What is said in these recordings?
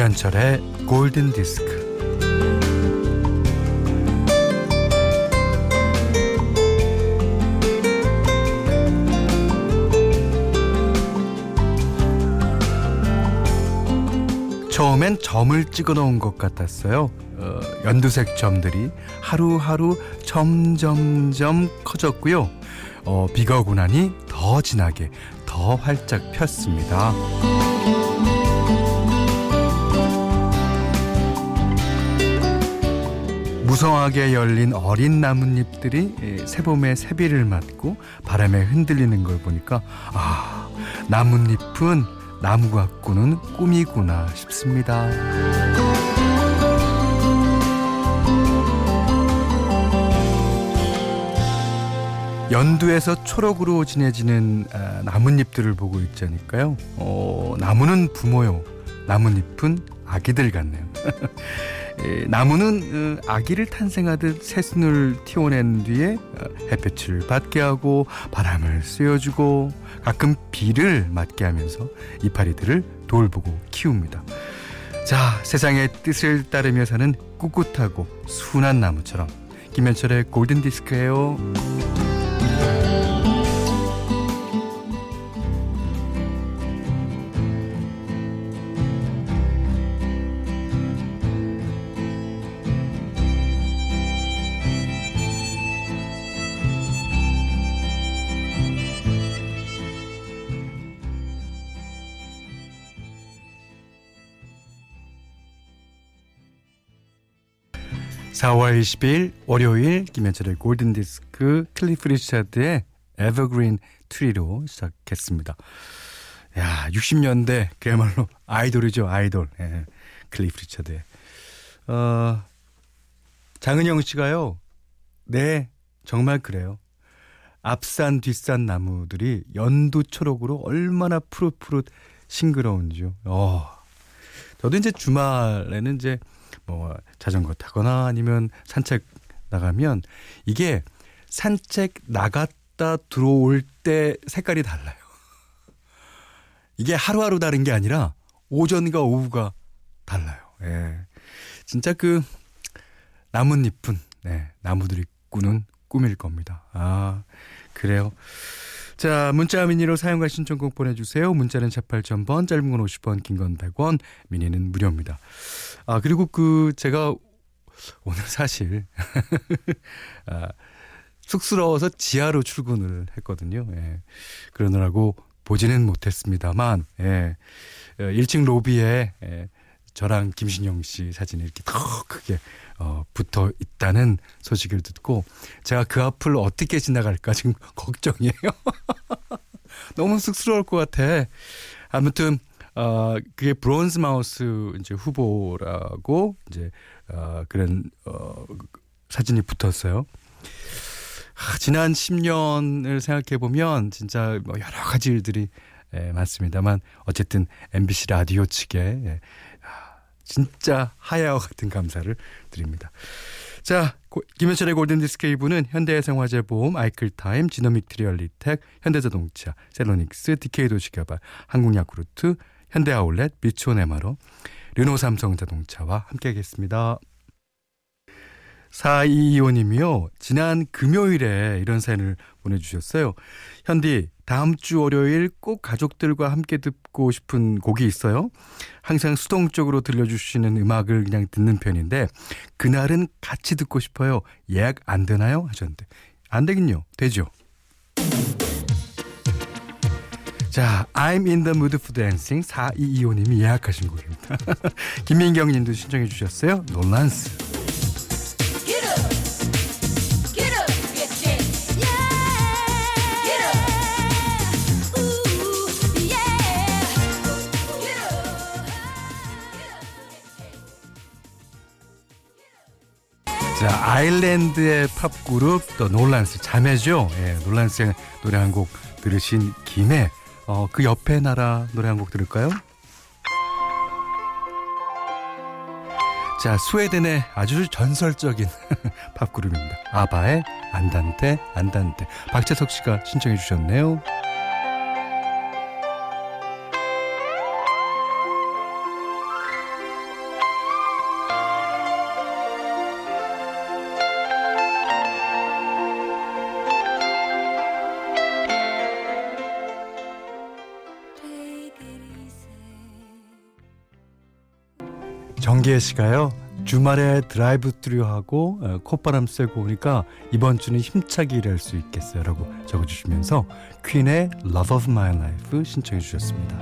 김현철의 골든 디스크. 처음엔 점을 찍어 놓은 것 같았어요. 어, 연두색 점들이 하루하루 점점점 커졌고요. 어, 비가 오고 나니 더 진하게 더 활짝 폈습니다. 무성하게 열린 어린 나뭇잎들이 새봄의 새비를 맞고 바람에 흔들리는 걸 보니까 아 나뭇잎은 나무 갖고는 꿈이구나 싶습니다. 연두에서 초록으로 진해지는 아, 나뭇잎들을 보고 있자니까요. 어, 나무는 부모요. 나뭇잎은 아기들 같네요. 에, 나무는 어, 아기를 탄생하듯 새순을 틔워낸 뒤에 어, 햇볕을 받게 하고 바람을 쐬어주고 가끔 비를 맞게 하면서 이파리들을 돌보고 키웁니다. 자, 세상의 뜻을 따르며 사는 꿋꿋하고 순한 나무처럼 김현철의 골든 디스크예요. 4월 20일 월요일 김현철의 골든디스크 클리프 리차드의 Evergreen Tree로 시작했습니다. 야 60년대 그야말로 아이돌이죠 아이돌. 예, 클리프 리차드의. 어, 장은영 씨가요 네 정말 그래요. 앞산 뒷산 나무들이 연두 초록으로 얼마나 푸릇푸릇 싱그러운지요. 어, 저도 이제 주말에는 이제 뭐 자전거 타거나 아니면 산책 나가면 이게 산책 나갔다 들어올 때 색깔이 달라요. 이게 하루하루 다른 게 아니라 오전과 오후가 달라요. 예. 진짜 그 나뭇잎은 네, 나무들이 꾸는 꿈일 겁니다. 아, 그래요. 자, 문자 미니로 사용과 신청곡 보내주세요. 문자는 48,000번, 짧은 건 50원, 긴 건 100원, 미니는 무료입니다. 아, 그리고 그, 제가 오늘 사실, 아, 쑥스러워서 지하로 출근을 했거든요. 예. 그러느라고 보지는 못했습니다만, 예. 1층 어, 로비에, 예. 저랑 김신영 씨 사진이 이렇게 더 크게 어, 붙어 있다는 소식을 듣고 제가 그 앞을 어떻게 지나갈까 지금 걱정이에요. 너무 쑥스러울 것 같아. 아무튼 어, 그게 브론즈 마우스 이제 후보라고 이제 어, 그런 어, 사진이 붙었어요. 아, 지난 10년을 생각해 보면 진짜 뭐 여러 가지 일들이 예, 많습니다만 어쨌든 MBC 라디오 측에 예, 진짜 하해와 같은 감사를 드립니다. 자, 김현철의 골든디스크 2부는 현대해상화재보험, 아이클타임, 지노믹트리 얼리텍, 현대자동차, 셀로닉스, DK 도시개발, 한국야쿠르트, 현대아울렛, 미츠온에마로, 르노삼성자동차와 함께하겠습니다. 4225님이요. 지난 금요일에 이런 사연을 보내주셨어요. 현디, 다음 주 월요일 꼭 가족들과 함께 듣고 싶은 곡이 있어요. 항상 수동적으로 들려주시는 음악을 그냥 듣는 편인데, 그날은 같이 듣고 싶어요. 예약 안 되나요? 하셨는데. 안 되긴요. 되죠. 자, I'm in the mood for dancing 4225님이 예약하신 곡입니다. 김민경 님도 신청해 주셨어요. 논란스. 자, 아일랜드의 팝 그룹 또 놀란스 자매죠. 예, 놀란스의 노래 한 곡 들으신 김에 어, 그 옆에 나라 노래 한 곡 들을까요? 자, 스웨덴의 아주 전설적인 팝 그룹입니다. 아바의 안단테 안단테 박재석 씨가 신청해 주셨네요. 정기혜 씨가요. 주말에 드라이브 트루하고 어, 콧바람 쐬고 오니까 이번 주는 힘차게 일할 수 있겠어요. 라고 적어주시면서 퀸의 Love of My Life 신청해 주셨습니다.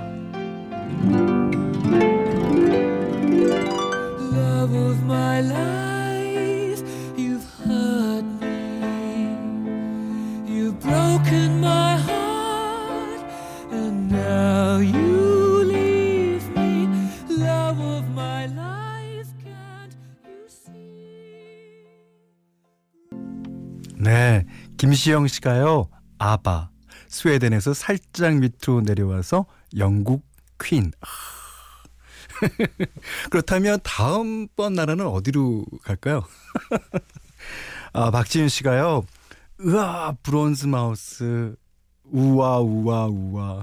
Love of my life, 김시영 씨가요. 아바 스웨덴에서 살짝 밑으로 내려와서 영국 퀸. 그렇다면 다음번 나라는 어디로 갈까요? 아, 박지윤 씨가요. 으아, 브론즈 마우스. 우와, 우와, 우와.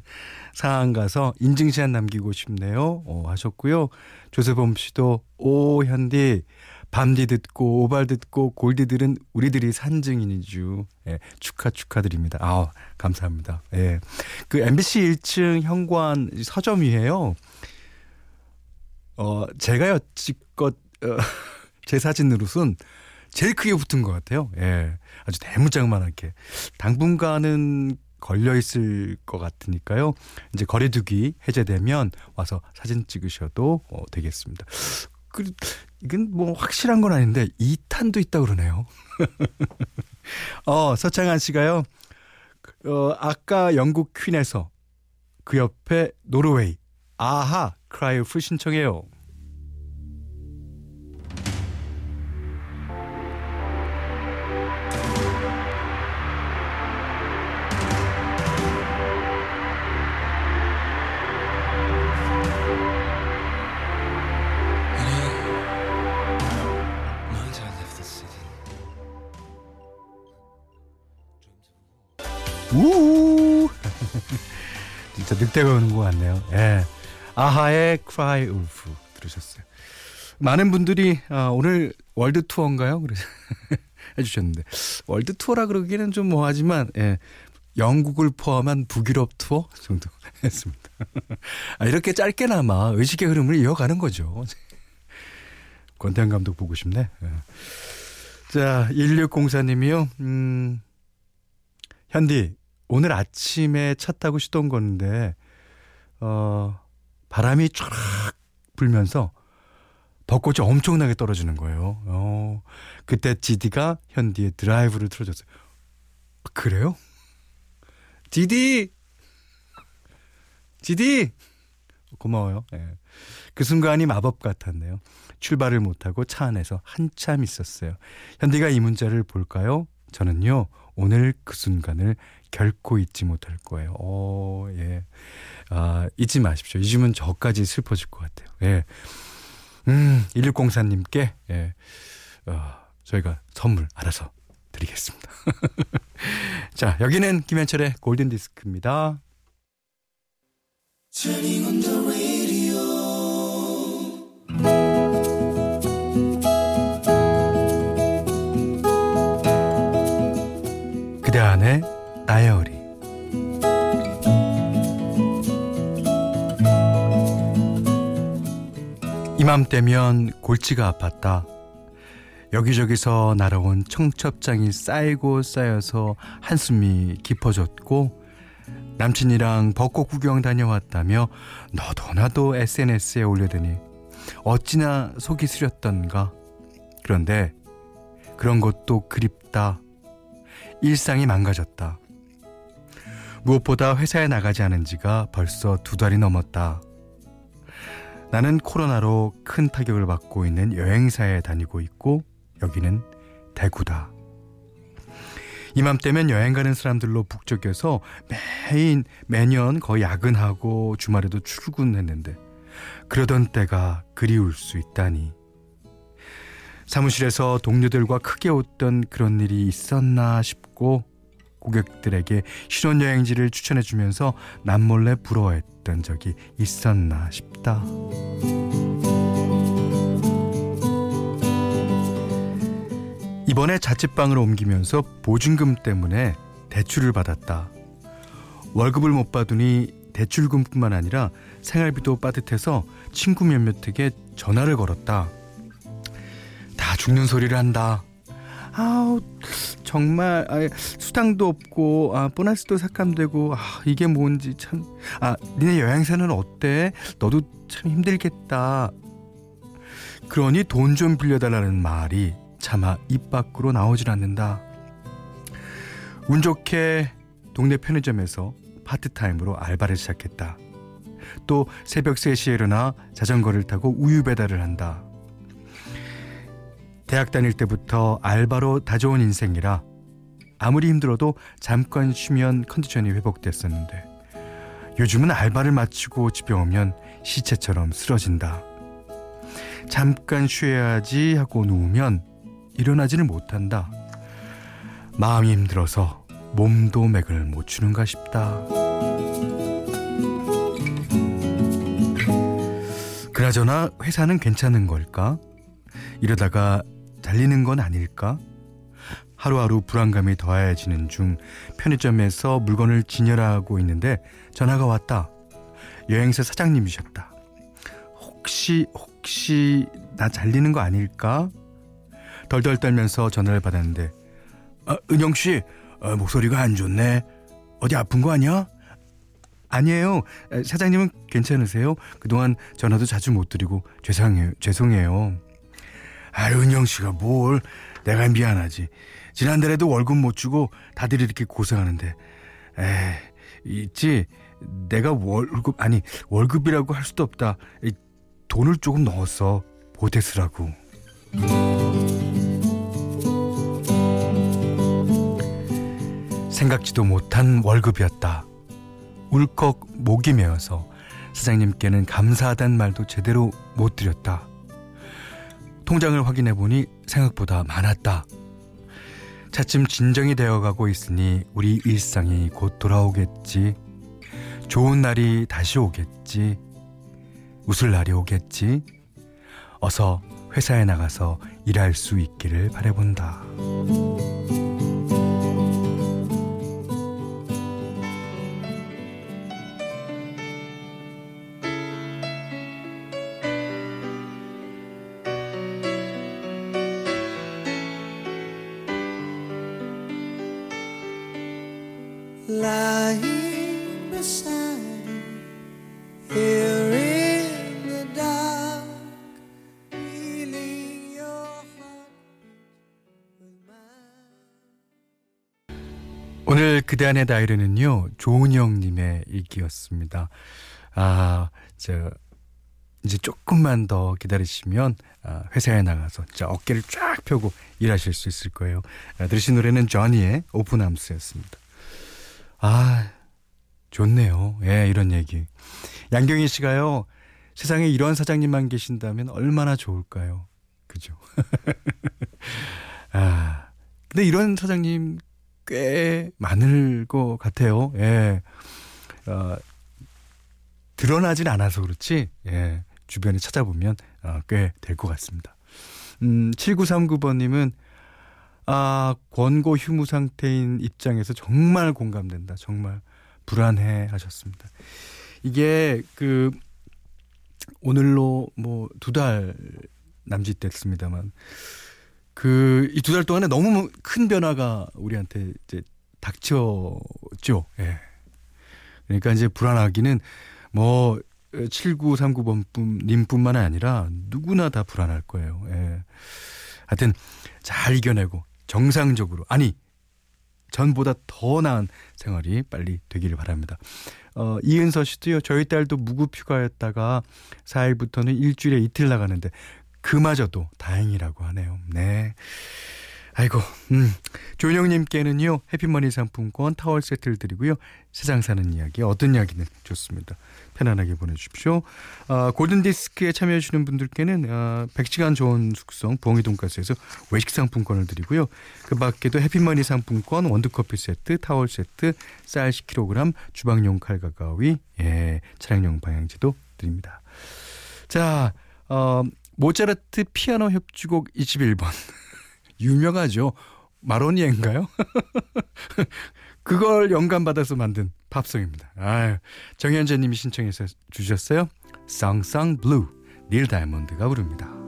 상황 가서 인증샷 남기고 싶네요. 어, 하셨고요. 조세범 씨도, 오, 현디. 밤디 듣고 오발 듣고 골디 들은 우리들이 산증인이죠. 예, 축하 축하드립니다. 아, 감사합니다. 예. 그 MBC 1층 현관 서점 위에요. 어, 제가 여지껏 어, 제 사진으로선 제일 크게 붙은 것 같아요. 예. 아주 대문짝만하게. 당분간은 걸려 있을 것 같으니까요. 이제 거리두기 해제되면 와서 사진 찍으셔도 어, 되겠습니다. 그, 이건 뭐 확실한 건 아닌데 2탄도 있다 그러네요. 어, 서창한 씨가요. 어, 아까 영국 퀸에서 그 옆에 노르웨이 아하 Cry Wolf 신청해요. 우 진짜 늑대가 오는 것 같네요. 예. 아하의 Cry Wolf 들으셨어요. 많은 분들이 아, 오늘 월드 투어인가요? 그래서 해주셨는데 월드 투어라 그러기는 좀 뭐하지만 예. 영국을 포함한 북유럽 투어 정도 했습니다. 아, 이렇게 짧게나마 의식의 흐름을 이어가는 거죠. 권태현 감독 보고 싶네. 예. 자, 1604님이요. 음, 현디, 오늘 아침에 차 타고 시동 건데, 어, 바람이 쫙 불면서 벚꽃이 엄청나게 떨어지는 거예요. 어, 그때 지디가 현디의 드라이브를 틀어줬어요. 아, 그래요? 디디! 지디! 고마워요. 예. 그 순간이 마법 같았네요. 출발을 못하고 차 안에서 한참 있었어요. 현디가 이 문자를 볼까요? 저는요, 오늘 그 순간을 결코 잊지 못할 거예요. 어, 예. 아, 잊지 마십시오. 잊으면 저까지 슬퍼질 것 같아요. 예. 음, 1604님께, 예. 어, 저희가 선물 알아서 드리겠습니다. 자, 여기는 김현철의 골든 디스크입니다. 다이어리 이맘때면 골치가 아팠다. 여기저기서 날아온 청첩장이 쌓이고 쌓여서 한숨이 깊어졌고 남친이랑 벚꽃 구경 다녀왔다며 너도 나도 SNS에 올려대니 어찌나 속이 쓰렸던가. 그런데 그런 것도 그립다. 일상이 망가졌다. 무엇보다 회사에 나가지 않은 지가 벌써 두 달이 넘었다. 나는 코로나로 큰 타격을 받고 있는 여행사에 다니고 있고 여기는 대구다. 이맘때면 여행 가는 사람들로 북적여서 매인 매년 거의 야근하고 주말에도 출근했는데 그러던 때가 그리울 수 있다니. 사무실에서 동료들과 크게 웃던 그런 일이 있었나 싶고 고객들에게 신혼여행지를 추천해주면서 남몰래 부러워했던 적이 있었나 싶다. 이번에 자취방을 옮기면서 보증금 때문에 대출을 받았다. 월급을 못 받으니 대출금뿐만 아니라 생활비도 빠듯해서 친구 몇몇에게 전화를 걸었다. 다 죽는 소리를 한다. 아우 정말 아, 수당도 없고 아, 보너스도 삭감되고 아, 이게 뭔지 참. 아 니네 여행사는 어때? 너도 참 힘들겠다. 그러니 돈 좀 빌려달라는 말이 차마 입 밖으로 나오질 않는다. 운 좋게 동네 편의점에서 파트타임으로 알바를 시작했다. 또 새벽 3시에 일어나 자전거를 타고 우유 배달을 한다. 대학 다닐 때부터 알바로 다져온 인생이라 아무리 힘들어도 잠깐 쉬면 컨디션이 회복됐었는데 요즘은 알바를 마치고 집에 오면 시체처럼 쓰러진다. 잠깐 쉬어야지 하고 누우면 일어나지를 못한다. 마음이 힘들어서 몸도 맥을 못 추는가 싶다. 그나저나 회사는 괜찮은 걸까? 이러다가 잘리는 건 아닐까? 하루하루 불안감이 더해지는 중 편의점에서 물건을 진열하고 있는데 전화가 왔다. 여행사 사장님이셨다. 혹시 혹시 나 잘리는 거 아닐까? 덜덜 떨면서 전화를 받았는데 아, 은영 씨 어, 목소리가 안 좋네. 어디 아픈 거 아니야? 아니에요. 사장님은 괜찮으세요? 그동안 전화도 자주 못 드리고 죄송해요. 죄송해요. 아, 은영 씨가 뭘 내가 미안하지. 지난달에도 월급 못 주고 다들 이렇게 고생하는데. 에, 있지. 내가 월급 아니 월급이라고 할 수도 없다. 돈을 조금 넣었어. 보태스라고. 생각지도 못한 월급이었다. 울컥 목이 메어서 사장님께는 감사하단 말도 제대로 못 드렸다. 통장을 확인해 보니 생각보다 많았다. 차츰 진정이 되어가고 있으니 우리 일상이 곧 돌아오겠지. 좋은 날이 다시 오겠지. 웃을 날이 오겠지. 어서 회사에 나가서 일할 수 있기를 바래본다. 오늘 그대 안의 다이리는요 조은영님의 일기였습니다. 아, 저 이제 조금만 더 기다리시면 아, 회사에 나가서 진짜 어깨를 쫙 펴고 일하실 수 있을 거예요. 아, 들으신 노래는 저니의 오픈암스였습니다. 아, 좋네요. 예, 이런 얘기. 양경희 씨가요, 세상에 이런 사장님만 계신다면 얼마나 좋을까요? 그죠? 아, 근데 이런 사장님 꽤 많을 것 같아요. 예. 어, 드러나진 않아서 그렇지, 예. 주변에 찾아보면 어, 꽤될 것 같습니다. 음, 7939번님은 아, 권고 휴무 상태인 입장에서 정말 공감된다. 정말 불안해 하셨습니다. 이게 그 오늘로 뭐 두 달 남짓 됐습니다만 그 이 두 달 동안에 너무 큰 변화가 우리한테 이제 닥쳤죠. 예. 그러니까 이제 불안하기는 뭐 7939번 님뿐만 아니라 누구나 다 불안할 거예요. 예. 하여튼 잘 이겨내고 정상적으로 아니 전보다 더 나은 생활이 빨리 되기를 바랍니다. 어, 이은서 씨도요. 저희 딸도 무급 휴가였다가 4일부터는 일주일에 이틀 나가는데 그마저도 다행이라고 하네요. 네. 아이고, 음. 조영님께는요, 해피머니 상품권 타월 세트를 드리고요. 세상 사는 이야기, 어떤 이야기는 좋습니다. 편안하게 보내주십시오. 어, 골든디스크에 참여해주시는 분들께는 어, 100시간 좋은 숙성 봉이 돈가스에서 외식 상품권을 드리고요. 그 밖에도 해피머니 상품권, 원두커피 세트, 타월 세트, 쌀 10kg, 주방용 칼과 가위, 예, 차량용 방향제도 드립니다. 자, 어, 모차르트 피아노 협주곡 21번. 유명하죠. 마로니에인가요? 그걸 영감받아서 만든 팝송입니다. 아유, 정현재 님이 신청해서 주셨어요. Song Sung Blue. 닐 다이몬드가 부릅니다.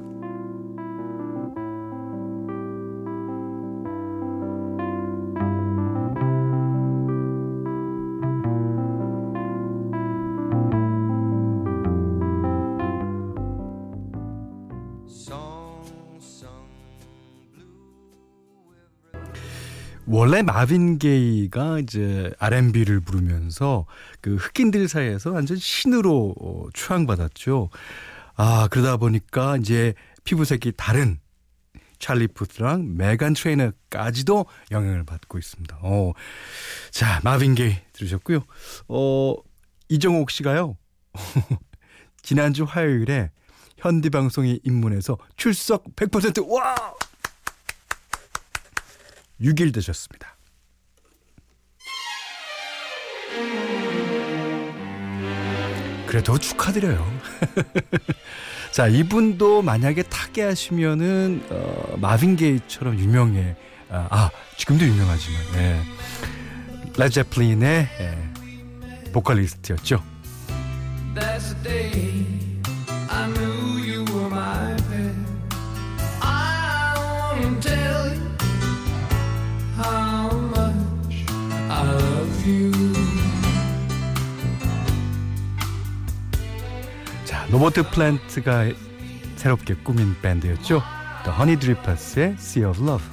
원래 마빈 게이가 이제 R&B를 부르면서 그 흑인들 사이에서 완전 신으로 어, 추앙받았죠. 아, 그러다 보니까 이제 피부색이 다른 찰리 푸스랑 메간 트레이너까지도 영향을 받고 있습니다. 어. 자, 마빈 게이 들으셨고요. 어, 이정옥 씨가요. 지난주 화요일에 현디 방송에 입문해서 출석 100% 와! 6일 되셨습니다. 그래도 축하드려요. 자, 이분도 만약에 타계 하시면은 어, 마빈 게이처럼 유명해. 아, 아 지금도 유명하지만. 예. 레드 제플린의 예, 보컬리스트였죠. 로버트 플랜트가 새롭게 꾸민 밴드였죠. The Honey Drippers Sea of Love.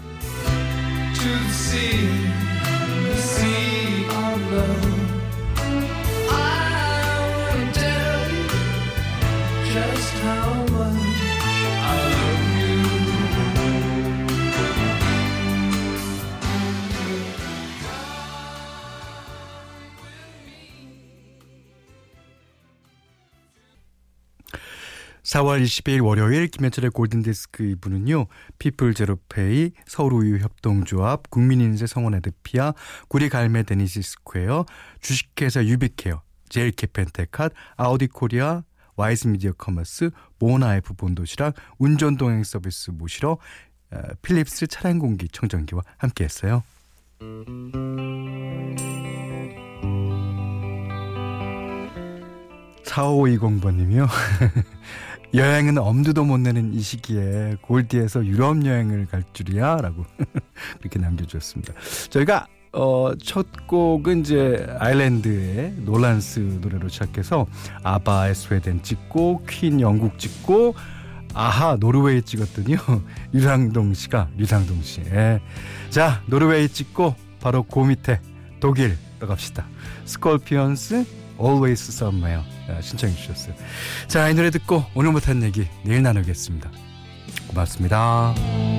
(4월 20일) 월요일 김현철의 골든디스크 이분은요 피플 제로페이 서울우유 협동조합 국민인쇄 성원애드피아 구리갈매 데니시 스퀘어 주식회사 유비케어 제일 케펜텍 핫 아우디코리아 와이즈 미디어 커머스 모나이프 본도시락 운전동행 서비스 모시러 어, 필립스 차량 공기 청정기와 함께했어요. 4520번님이요. 여행은 엄두도 못 내는 이 시기에 골디에서 유럽 여행을 갈 줄이야 라고 그렇게 남겨주셨습니다. 저희가 어, 첫 곡은 이제 아일랜드의 놀란스 노래로 시작해서 아바의 스웨덴 찍고 퀸 영국 찍고 아하 노르웨이 찍었더니요 유상동 씨가 유상동 씨. 예. 자 노르웨이 찍고 바로 그 밑에 독일 들어갑시다. 스콜피언스 Always Somewhere 신청해 주셨어요. 자, 이 노래 듣고 오늘 못한 얘기 내일 나누겠습니다. 고맙습니다.